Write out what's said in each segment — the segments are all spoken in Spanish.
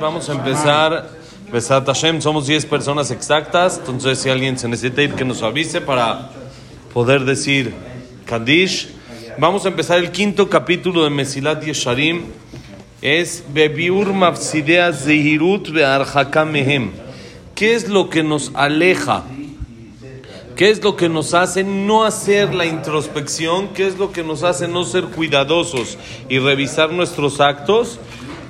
Vamos a empezar. Besat Hashem, somos 10 personas exactas. Entonces, si alguien se necesita ir, que nos avise para poder decir Kaddish. Vamos a empezar el quinto capítulo de Mesilat Yesharim. Es Bebiur Mafsidea Zehirut Mehem. ¿Qué es lo que nos aleja? ¿Qué es lo que nos hace no hacer la introspección? ¿Qué es lo que nos hace no ser cuidadosos y revisar nuestros actos?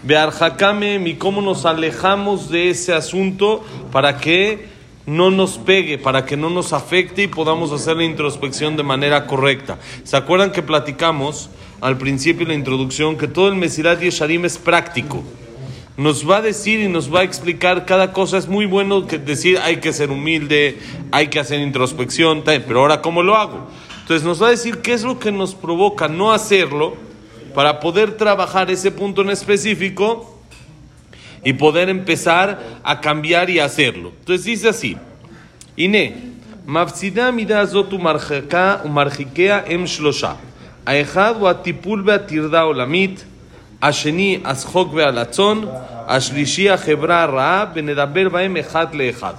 Bearjacame y cómo nos alejamos de ese asunto para que no nos pegue, para que no nos afecte y podamos hacer la introspección de manera correcta. ¿Se acuerdan que platicamos al principio de la introducción que todo el Mesirat Yesharim es práctico? Nos va a decir y nos va a explicar cada cosa. Es muy bueno que decir hay que ser humilde, hay que hacer introspección, pero ahora ¿cómo lo hago? Entonces nos va a decir qué es lo que nos provoca no hacerlo para poder trabajar ese punto en específico y poder empezar a cambiar y hacerlo. Entonces dice así, Ine, mafsida midazot umarjikea em shlosha, האחד הוא הטיפול בהטרדה העולמית, השני הצחוק והלצון, השלישי החברה הרעה, ונדבר בהם אחד לאחד.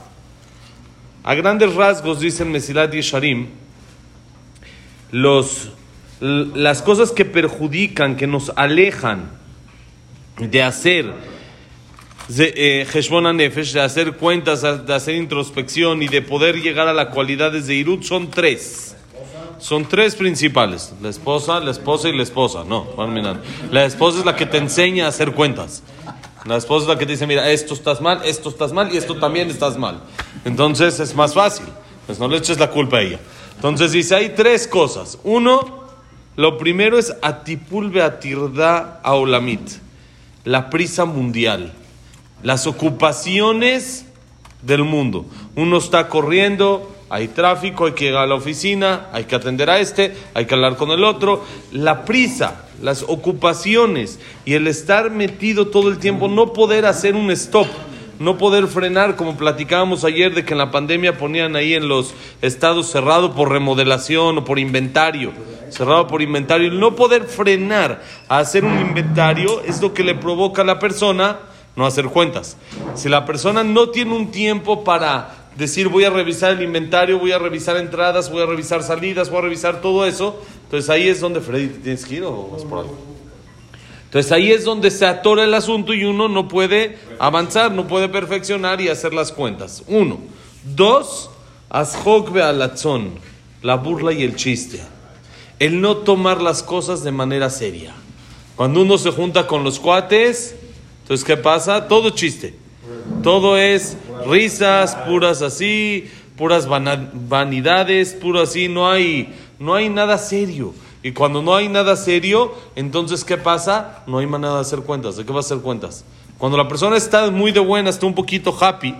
A grandes rasgos, dicen Mesilat Yesharim, los las cosas que perjudican, que nos alejan de hacer de hacer cuentas, de hacer introspección y de poder llegar a la cualidad de Irut son tres. Son tres principales. La esposa, la esposa y la esposa. No, La esposa es la que te enseña a hacer cuentas. La esposa es la que te dice, mira, esto estás mal, esto estás mal y esto también estás mal. Entonces es más fácil. Pues no le eches la culpa a ella. Entonces dice, hay tres cosas. Uno, lo primero es Atipul Beatirda Aolamit, la prisa mundial, las ocupaciones del mundo. Uno está corriendo, hay tráfico, hay que llegar a la oficina, hay que atender a este, hay que hablar con el otro. La prisa, las ocupaciones y el estar metido todo el tiempo, no poder hacer un stop no poder frenar, como platicábamos ayer de que en la pandemia ponían ahí en los estados cerrado por remodelación o por inventario cerrado por inventario, no poder frenar a hacer un inventario es lo que le provoca a la persona no hacer cuentas. Si la persona no tiene un tiempo para decir voy a revisar el inventario, voy a revisar entradas, voy a revisar salidas, voy a revisar todo eso, entonces ahí es donde Freddy tienes que ir o vas por algo. Entonces ahí es donde se atora el asunto y uno no puede avanzar, no puede perfeccionar y hacer las cuentas. Uno. Dos, ashok alazón, la burla y el chiste el no tomar las cosas de manera seria. Cuando uno se junta con los cuates, entonces ¿qué pasa? Todo chiste. Todo es risas, puras así, puras vanidades, puro así, no hay, no hay nada serio. Y cuando no hay nada serio, entonces ¿qué pasa? No hay manera de hacer cuentas. ¿De qué va a hacer cuentas? Cuando la persona está muy de buena, está un poquito happy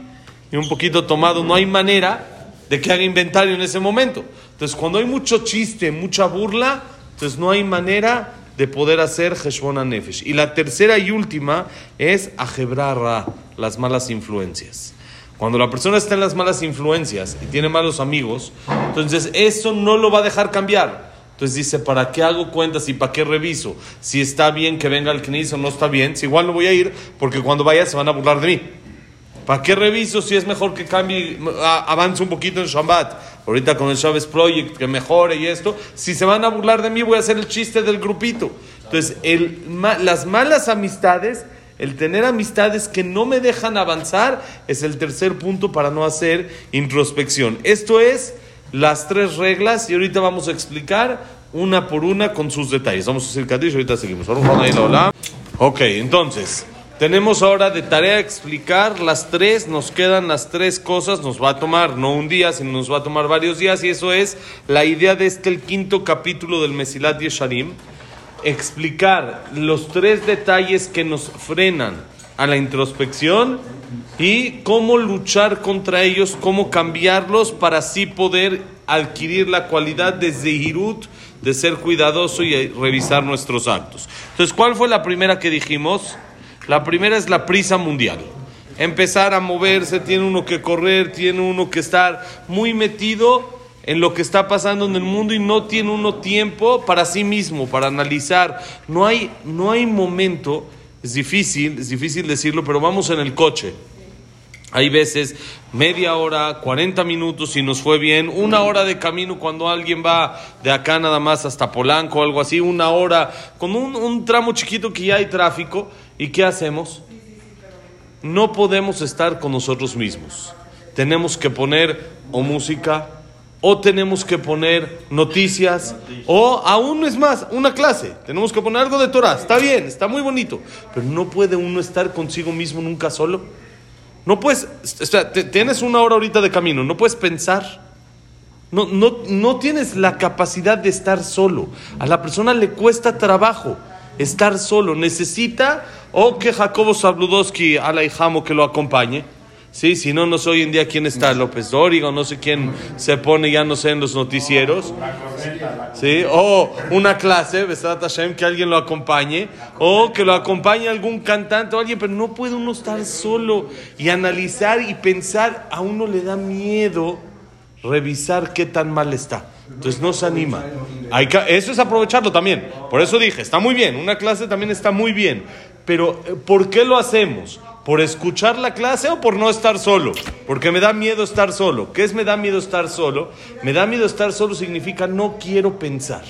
y un poquito tomado, no hay manera de que haga inventario en ese momento. Entonces, cuando hay mucho chiste, mucha burla, entonces no hay manera de poder hacer Heshbon Nefesh. Y la tercera y última es Ajebrarra, las malas influencias. Cuando la persona está en las malas influencias y tiene malos amigos, entonces eso no lo va a dejar cambiar. Entonces dice, ¿para qué hago cuentas y para qué reviso? Si está bien que venga el Knis o no está bien, si igual no voy a ir porque cuando vaya se van a burlar de mí. ¿Para qué reviso si es mejor que cambie, avance un poquito en Shabbat? Ahorita con el Shabbos Project, que mejore y esto. Si se van a burlar de mí, voy a hacer el chiste del grupito. Entonces, las malas amistades, el tener amistades que no me dejan avanzar, es el tercer punto para no hacer introspección. Esto es las tres reglas y ahorita vamos a explicar una por una con sus detalles. Vamos a hacer Kadish, ahorita seguimos. Ok, entonces. Tenemos ahora de tarea explicar las tres, nos quedan las tres cosas, nos va a tomar no un día, sino nos va a tomar varios días, y eso es la idea de este, el quinto capítulo del Mesilat Yesharim, explicar los tres detalles que nos frenan a la introspección y cómo luchar contra ellos, cómo cambiarlos para así poder adquirir la cualidad de Zehirut, de ser cuidadoso y revisar nuestros actos. Entonces, ¿cuál fue la primera que dijimos? La primera es la prisa mundial. Empezar a moverse, tiene uno que correr, tiene uno que estar muy metido en lo que está pasando en el mundo y no tiene uno tiempo para sí mismo, para analizar. No hay, no hay momento, es difícil, es difícil decirlo, pero vamos en el coche. Hay veces media hora, 40 minutos y nos fue bien, una hora de camino cuando alguien va de acá nada más hasta Polanco o algo así, una hora, con un, un tramo chiquito que ya hay tráfico. ¿Y qué hacemos? No podemos estar con nosotros mismos. Tenemos que poner o música, o tenemos que poner noticias, o aún es más, una clase. Tenemos que poner algo de Torah. Está bien, está muy bonito, pero no puede uno estar consigo mismo nunca solo. No puedes, o sea, te- tienes una hora ahorita de camino, no puedes pensar. No, no, no tienes la capacidad de estar solo. A la persona le cuesta trabajo estar solo. Necesita o que Jacobo Sabludowski, a la hijamo que lo acompañe. Sí, si no, no sé hoy en día quién está, López Dóriga, no sé quién se pone, ya no sé, en los noticieros. ¿sí? O una clase, que alguien lo acompañe, o que lo acompañe algún cantante o alguien, pero no puede uno estar solo y analizar y pensar, a uno le da miedo revisar qué tan mal está. Entonces no se anima. Eso es aprovecharlo también. Por eso dije, está muy bien, una clase también está muy bien, pero eh, ¿por qué lo hacemos? ¿Por escuchar la clase o por no estar solo? Porque me da miedo estar solo. ¿Qué es me da miedo estar solo? Me da miedo estar solo significa no quiero pensar.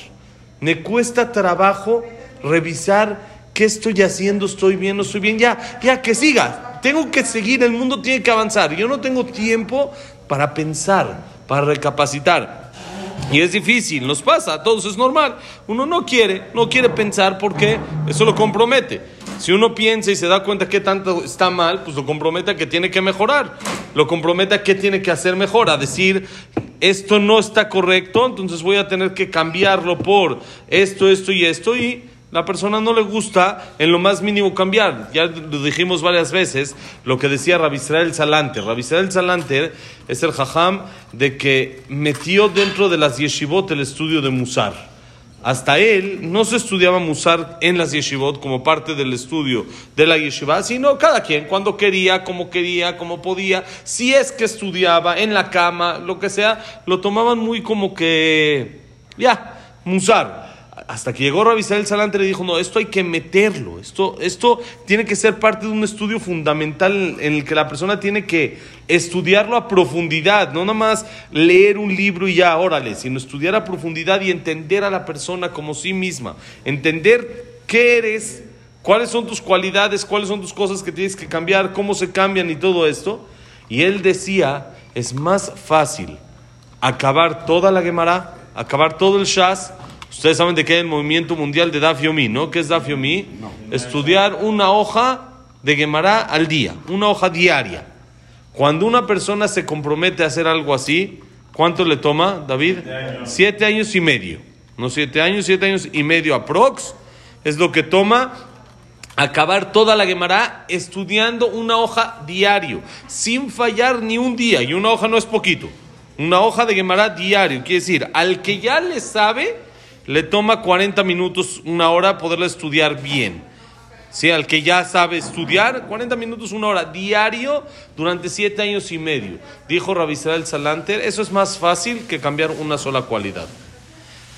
Me cuesta trabajo revisar qué estoy haciendo, estoy bien, no estoy bien. Ya, ya, que siga. Tengo que seguir, el mundo tiene que avanzar. Yo no tengo tiempo para pensar, para recapacitar. Y es difícil, nos pasa, a todos es normal. Uno no quiere, no quiere pensar porque eso lo compromete. Si uno piensa y se da cuenta que tanto está mal, pues lo compromete a que tiene que mejorar. Lo compromete a que tiene que hacer mejor, a decir, esto no está correcto, entonces voy a tener que cambiarlo por esto, esto y esto. Y la persona no le gusta en lo más mínimo cambiar. Ya lo dijimos varias veces, lo que decía Rabbi Israel Salanter. Rabbi Israel Salanter es el jajam de que metió dentro de las yeshivot el estudio de Musar. Hasta él no se estudiaba Musar en las yeshivot como parte del estudio de la yeshiva, sino cada quien cuando quería, como quería, como podía. Si es que estudiaba en la cama, lo que sea, lo tomaban muy como que, ya, Musar. Hasta que llegó Rabbi Israel Salante y dijo, no, esto hay que meterlo, esto, esto tiene que ser parte de un estudio fundamental en el que la persona tiene que estudiarlo a profundidad, no nada más leer un libro y ya, órale, sino estudiar a profundidad y entender a la persona como sí misma, entender qué eres, cuáles son tus cualidades, cuáles son tus cosas que tienes que cambiar, cómo se cambian y todo esto. Y él decía, es más fácil acabar toda la Gemara, acabar todo el Shas. Ustedes saben de qué es el movimiento mundial de Daf Yomi, ¿no? ¿Qué es Daf Yomi? Estudiar una hoja de Gemara al día, una hoja diaria. Cuando una persona se compromete a hacer algo así, ¿cuánto le toma, David? Siete años y medio. No siete años, siete años y medio aprox. Es lo que toma acabar toda la Gemara estudiando una hoja diario, sin fallar ni un día. Y una hoja no es poquito. Una hoja de Gemara diario. Quiere decir, al que ya le sabe, le toma 40 minutos, una hora poderla estudiar bien. Sí, al que ya sabe estudiar, 40 minutos, una hora diario durante siete años y medio. Dijo Rabbi Israel Salanter, eso es más fácil que cambiar una sola cualidad.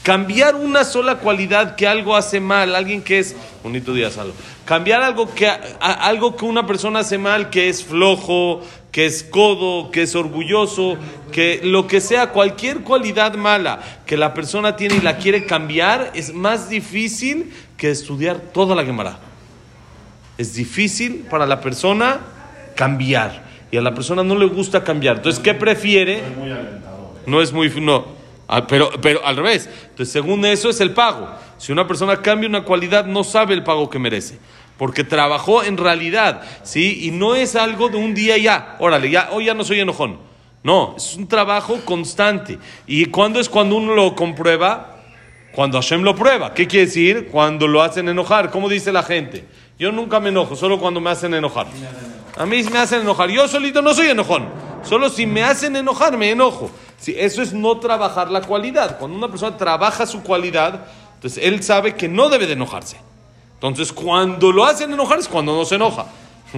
Cambiar una sola cualidad que algo hace mal, alguien que es, bonito día, Salo. Cambiar algo que, a- algo que una persona hace mal, que es flojo, que es codo, que es orgulloso, que lo que sea, cualquier cualidad mala que la persona tiene y la quiere cambiar, es más difícil que estudiar toda la Gemara. Es difícil para la persona cambiar. Y a la persona no le gusta cambiar. Entonces, ¿qué prefiere? No es muy... No. Ah, pero, pero al revés. Entonces, según eso es el pago. Si una persona cambia una cualidad, no sabe el pago que merece. Porque trabajó en realidad, ¿sí? Y no es algo de un día ya. Órale, ya, hoy ya no soy enojón. No, es un trabajo constante. ¿Y cuándo es cuando uno lo comprueba? Cuando Hashem lo prueba. ¿Qué quiere decir? Cuando lo hacen enojar. ¿Cómo dice la gente? Yo nunca me enojo, solo cuando me hacen enojar. A mí me hacen enojar. Yo solito no soy enojón. Solo si me hacen enojar, me enojo. Si eso es no trabajar la cualidad. Cuando una persona trabaja su cualidad, entonces él sabe que no debe de enojarse. Entonces, cuando lo hacen enojar es cuando no se enoja.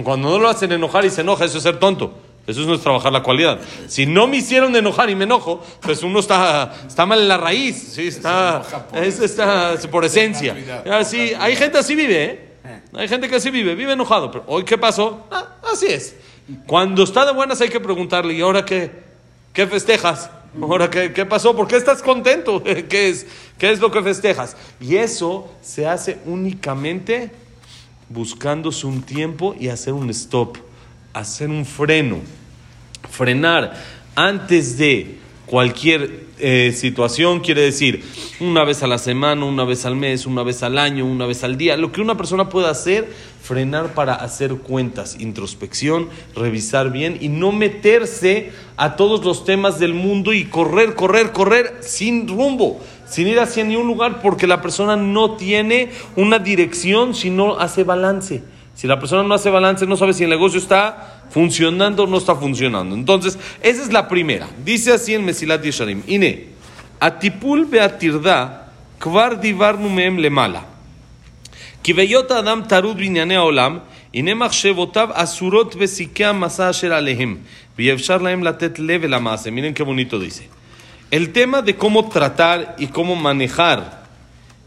Cuando no lo hacen enojar y se enoja, eso es ser tonto. Eso no es trabajar la cualidad. Si no me hicieron enojar y me enojo, pues uno está, está mal en la raíz, ¿sí? está, es, está por esencia. Así, hay gente así vive, ¿eh? Hay gente que así vive, vive enojado. Pero hoy, ¿qué pasó? Ah, así es. Cuando está de buenas hay que preguntarle, ¿y ahora qué? ¿Qué festejas? Ahora, ¿qué, ¿qué, pasó? ¿Por qué estás contento? ¿Qué es, ¿Qué es lo que festejas? Y eso se hace únicamente buscándose un tiempo y hacer un stop, hacer un freno, frenar antes de cualquier eh, situación, quiere decir una vez a la semana, una vez al mes, una vez al año, una vez al día. Lo que una persona puede hacer, frenar para hacer cuentas, introspección, revisar bien y no meterse a todos los temas del mundo y correr, correr, correr sin rumbo, sin ir hacia ningún lugar, porque la persona no tiene una dirección si no hace balance. Si la persona no hace balance, no sabe si el negocio está funcionando o no está funcionando. Entonces, esa es la primera. Dice así en Mesilat Yesharim. Ine, atipul beatirda, kvar divarnu meem lemala. כי בהיות האדם טרוד בענייני העולם, הנה מחשבותיו אסורות בסיקי המסע אשר עליהם, ואי אפשר להם לתת לב אל המעשה. Miren qué bonito dice. El tema de cómo tratar y cómo manejar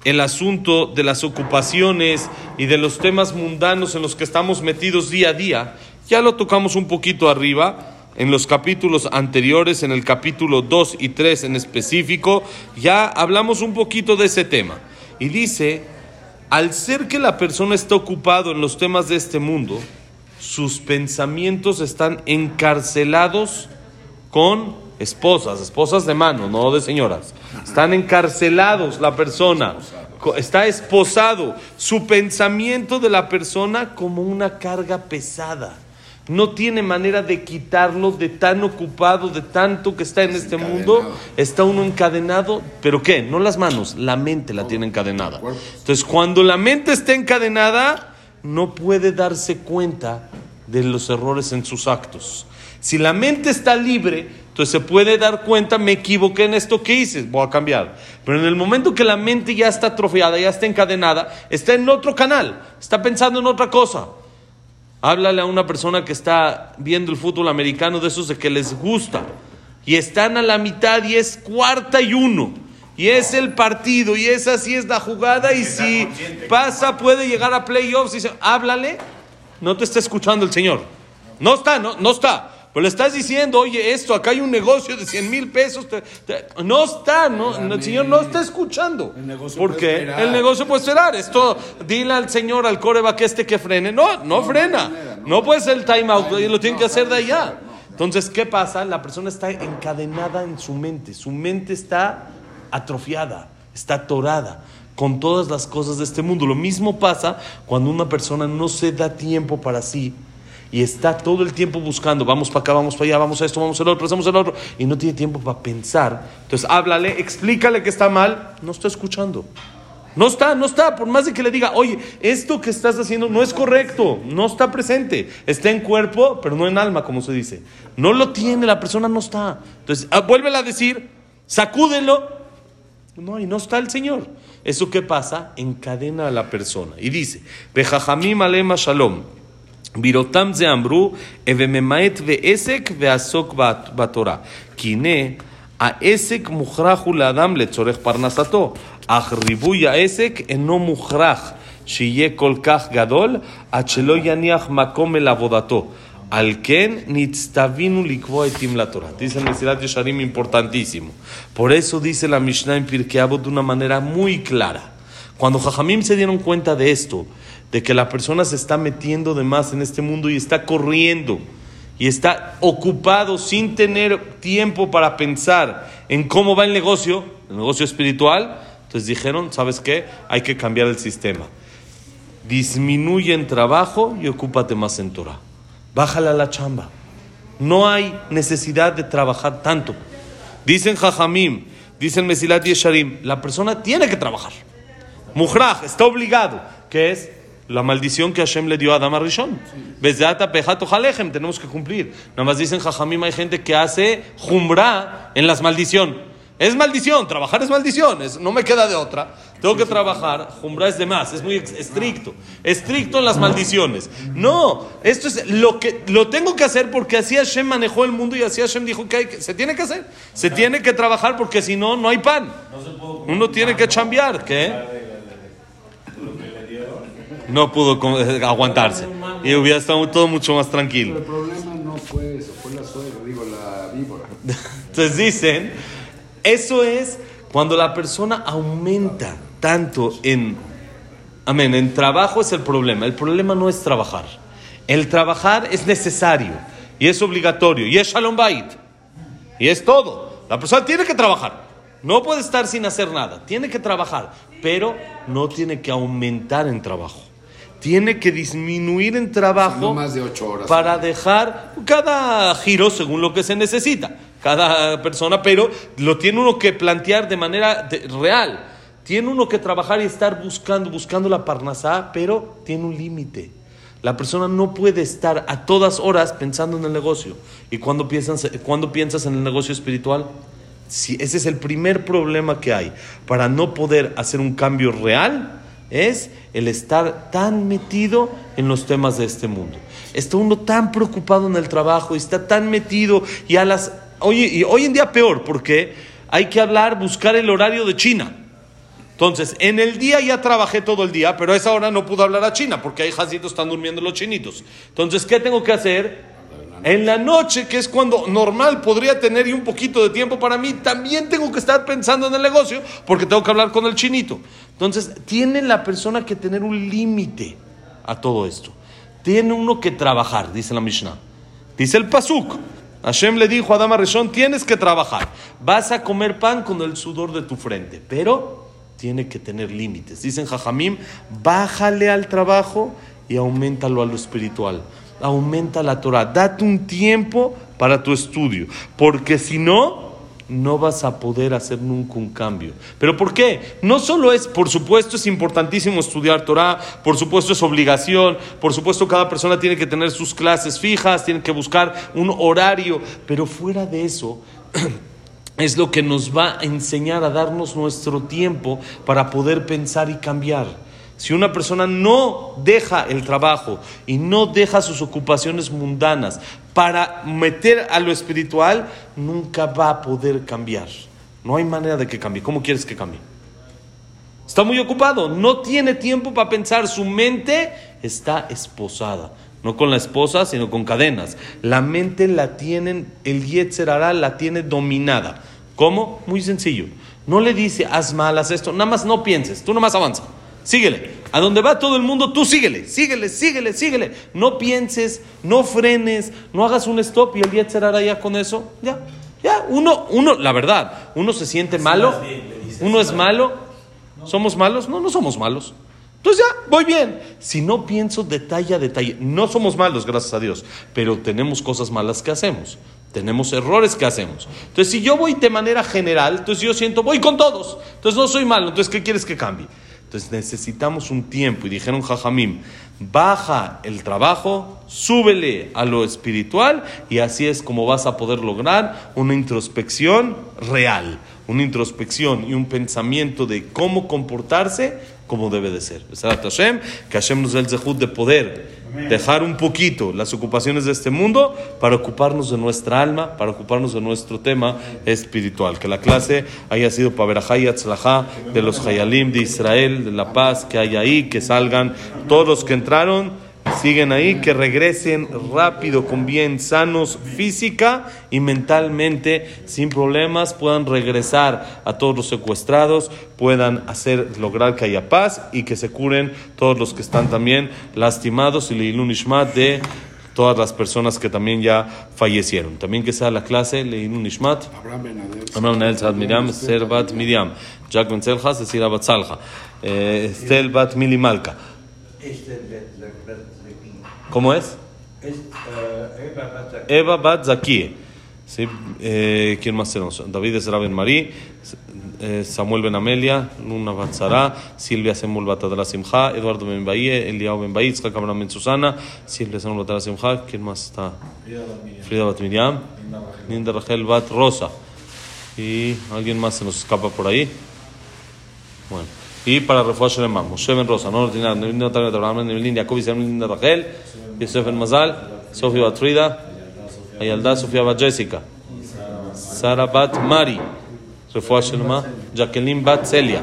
el asunto de las ocupaciones y de los temas mundanos en los que estamos metidos día a día, ya lo tocamos un poquito arriba en los capítulos anteriores, en el capítulo 2 y 3 en específico, ya hablamos un poquito de ese tema. Y dice, al ser que la persona está ocupado en los temas de este mundo, sus pensamientos están encarcelados con esposas, esposas de mano, no de señoras. Están encarcelados la persona, está esposado. Su pensamiento de la persona como una carga pesada. No tiene manera de quitarlo de tan ocupado, de tanto que está en este mundo. Está uno encadenado, pero ¿qué? No las manos, la mente la tiene encadenada. Entonces, cuando la mente está encadenada, no puede darse cuenta de los errores en sus actos. Si la mente está libre, entonces se puede dar cuenta, me equivoqué en esto que hice, voy a cambiar. Pero en el momento que la mente ya está atrofiada, ya está encadenada, está en otro canal, está pensando en otra cosa. Háblale a una persona que está viendo el fútbol americano de esos de que les gusta y están a la mitad y es cuarta y uno. Y es el partido y esa sí es la jugada y si pasa puede llegar a playoffs y dice, háblale, no te está escuchando el Señor. No está, no, no está. Pero le estás diciendo, oye, esto, acá hay un negocio de 100 mil pesos. no está, no, el Señor no está escuchando. ¿Por qué? El negocio puede esperar. Esto, dile al Señor, al coreba que este que frene. No, no, frena. No, puede ser el time out, lo tiene que hacer de allá. Entonces, ¿qué pasa? La persona está encadenada en su mente. Su mente está atrofiada, está atorada con todas las cosas de este mundo. Lo mismo pasa cuando una persona no se da tiempo para sí y está todo el tiempo buscando, vamos para acá, vamos para allá, vamos a esto, vamos al otro, hacemos el otro, y no tiene tiempo para pensar. Entonces háblale, explícale que está mal, no está escuchando. No está, no está, por más de que le diga, oye, esto que estás haciendo no es correcto, no está presente, está en cuerpo, pero no en alma, como se dice. No lo tiene, la persona no está. Entonces, ah, vuélvela a decir, sacúdelo. No, y no está el Señor. ¿Eso qué pasa? Encadena a la persona. Y dice, Bejajamim alema shalom. בראותם זה אמרו, וממעט ועסק ועסוק בתורה. כי הנה, העסק מוכרח הוא לאדם לצורך פרנסתו, אך ריבוי העסק אינו מוכרח שיהיה כל כך גדול, עד שלא יניח מקום אל עבודתו. על כן נצטווינו לקבוע עתים לתורה. Dice el Mesilat Yesharim importantísimo. Por eso dice la Mishnah en Pirkei Avot de una manera muy clara. Cuando Jajamim se dieron cuenta de esto, de que la persona se está metiendo de más en este mundo y está corriendo y está ocupado sin tener tiempo para pensar en cómo va el negocio, el negocio espiritual, entonces dijeron, ¿sabes qué? Hay que cambiar el sistema. Disminuye en trabajo y ocúpate más en Torah. Bájala la chamba. No hay necesidad de trabajar tanto. Dicen Jajamim, dicen Mesilat Yesharim, la persona tiene que trabajar. Mujraj está obligado, que es la maldición que Hashem le dio a Adam Arishon. Bezata pejato jalechem, tenemos que cumplir. Nada más dicen Jajamim, hay gente que hace jumbra en las maldición. Es maldición, trabajar es maldición, no me queda de otra. Tengo que trabajar, jumbra es de más, es muy estricto. Estricto en las maldiciones. No, esto es lo que lo tengo que hacer porque así Hashem manejó el mundo y así Hashem dijo que, hay que se tiene que hacer. Se tiene que trabajar porque si no, no hay pan. Uno tiene que chambear, ¿qué? No pudo aguantarse. Y hubiera estado todo mucho más tranquilo. Pero el problema no fue eso, fue la suegra, digo, la víbora. Entonces dicen, eso es cuando la persona aumenta tanto en, amén, en trabajo es el problema. El problema no es trabajar. El trabajar es necesario y es obligatorio y es shalom bait y es todo. La persona tiene que trabajar. No puede estar sin hacer nada. Tiene que trabajar, pero no tiene que aumentar en trabajo. Tiene que disminuir en trabajo No más de ocho horas. para dejar cada giro según lo que se necesita, cada persona, pero lo tiene uno que plantear de manera de- real. Tiene uno que trabajar y estar buscando, buscando la parnasá, pero tiene un límite. La persona no puede estar a todas horas pensando en el negocio. ¿Y cuando piensas, cuando piensas en el negocio espiritual? Si ese es el primer problema que hay para no poder hacer un cambio real, es el estar tan metido en los temas de este mundo. Está uno tan preocupado en el trabajo y está tan metido y a las oye, y hoy en día peor porque hay que hablar, buscar el horario de China. Entonces, en el día ya trabajé todo el día, pero a esa hora no pude hablar a China porque hay jasitos están durmiendo los chinitos. Entonces, ¿qué tengo que hacer? En la noche, que es cuando normal podría tener y un poquito de tiempo para mí, también tengo que estar pensando en el negocio porque tengo que hablar con el chinito. Entonces, tiene la persona que tener un límite a todo esto. Tiene uno que trabajar, dice la Mishnah. Dice el Pasuk. Hashem le dijo a Adama Rishon, tienes que trabajar. Vas a comer pan con el sudor de tu frente, pero tiene que tener límites. Dicen Jajamim, bájale al trabajo y aumentalo a lo espiritual. Aumenta la Torah. Date un tiempo para tu estudio, porque si no, no vas a poder hacer nunca un cambio. ¿Pero por qué? No solo es, por supuesto, es importantísimo estudiar Torah, por supuesto es obligación, por supuesto cada persona tiene que tener sus clases fijas, tiene que buscar un horario, pero fuera de eso, es lo que nos va a enseñar a darnos nuestro tiempo para poder pensar y cambiar. Si una persona no deja el trabajo y no deja sus ocupaciones mundanas para meter a lo espiritual, nunca va a poder cambiar. No hay manera de que cambie. ¿Cómo quieres que cambie? Está muy ocupado, no tiene tiempo para pensar, su mente está esposada. No con la esposa, sino con cadenas. La mente la tienen, el Yetzer la tiene dominada. ¿Cómo? Muy sencillo. No le dice, haz mal, haz esto. Nada más no pienses, tú nada más avanza. Síguele. A donde va todo el mundo, tú síguele, síguele, síguele, síguele. No pienses, no frenes, no hagas un stop y el Yetzer Hará ya con eso, ya, ya. Uno, uno, la verdad, uno se siente malo, uno es malo, ¿Somos malos? No, no somos malos. Entonces ya, voy bien. Si no pienso detalle a detalle, no somos malos, gracias a Dios, pero tenemos cosas malas que hacemos. Tenemos errores que hacemos. Entonces, si yo voy de manera general, entonces yo siento, voy con todos. Entonces no soy malo. Entonces, ¿qué quieres que cambie? Entonces necesitamos un tiempo. Y dijeron Jajamim, baja el trabajo, súbele a lo espiritual y así es como vas a poder lograr una introspección real, una introspección y un pensamiento de cómo comportarse como debe de ser. Que Hashem nos dé el de poder dejar un poquito las ocupaciones de este mundo para ocuparnos de nuestra alma, para ocuparnos de nuestro tema espiritual. Que la clase haya sido para Berajá y Atzlajá de los Hayalim de Israel, de la paz que hay ahí, que salgan todos los que entraron siguen ahí, que regresen rápido, con bien sanos física y mentalmente, sin problemas, puedan regresar a todos los secuestrados, puedan hacer, lograr que haya paz y que se curen todos los que están también lastimados y leilun ishmat de todas las personas que también ya fallecieron. También que sea la clase leilun ishmat. Abraham Benadel, Sad Miriam, Servat Miriam, Jack Ben Selja, Cecilia eh, Bat Salja, Milimalka. Este ¿Cómo es? es, eh, Eva Batak- Eva Bat Zakie. ¿Sí? Eh, ¿Quién más tenemos? David Ezra Ben Marí, eh, Samuel Ben Amelia, Luna Bat Sara, Silvia Semul Bat Adra Simcha, Eduardo Ben Bahía, Eliao Ben Bahía, Itzhak Abraham Ben Susana, Silvia Semul Bat Adra Simcha, ¿quién más está? Frida Bat Miriam, Linda Rachel Bat Rosa. Y alguien más se nos escapa por ahí. Bueno. Y para Shelema, Moshe Ben Rosa, no Ordinar, Nevin Natalia Abraham, Nevin Jacob Isabel Linda Rachel, Yosef Ben Mazal, Sofía Bat Frida, Ayalda Sofía Bat Jessica, Sara Bat Mari, Refuah Shelema, Jacqueline Bat Celia,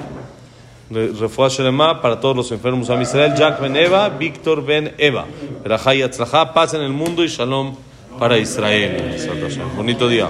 Re- Refuah Shelema para todos los enfermos a Israel. Jack Ben Eva, Víctor Ben Eva. Berajá y Atzlajá, paz en el mundo y Shalom para Israel. Bonito día.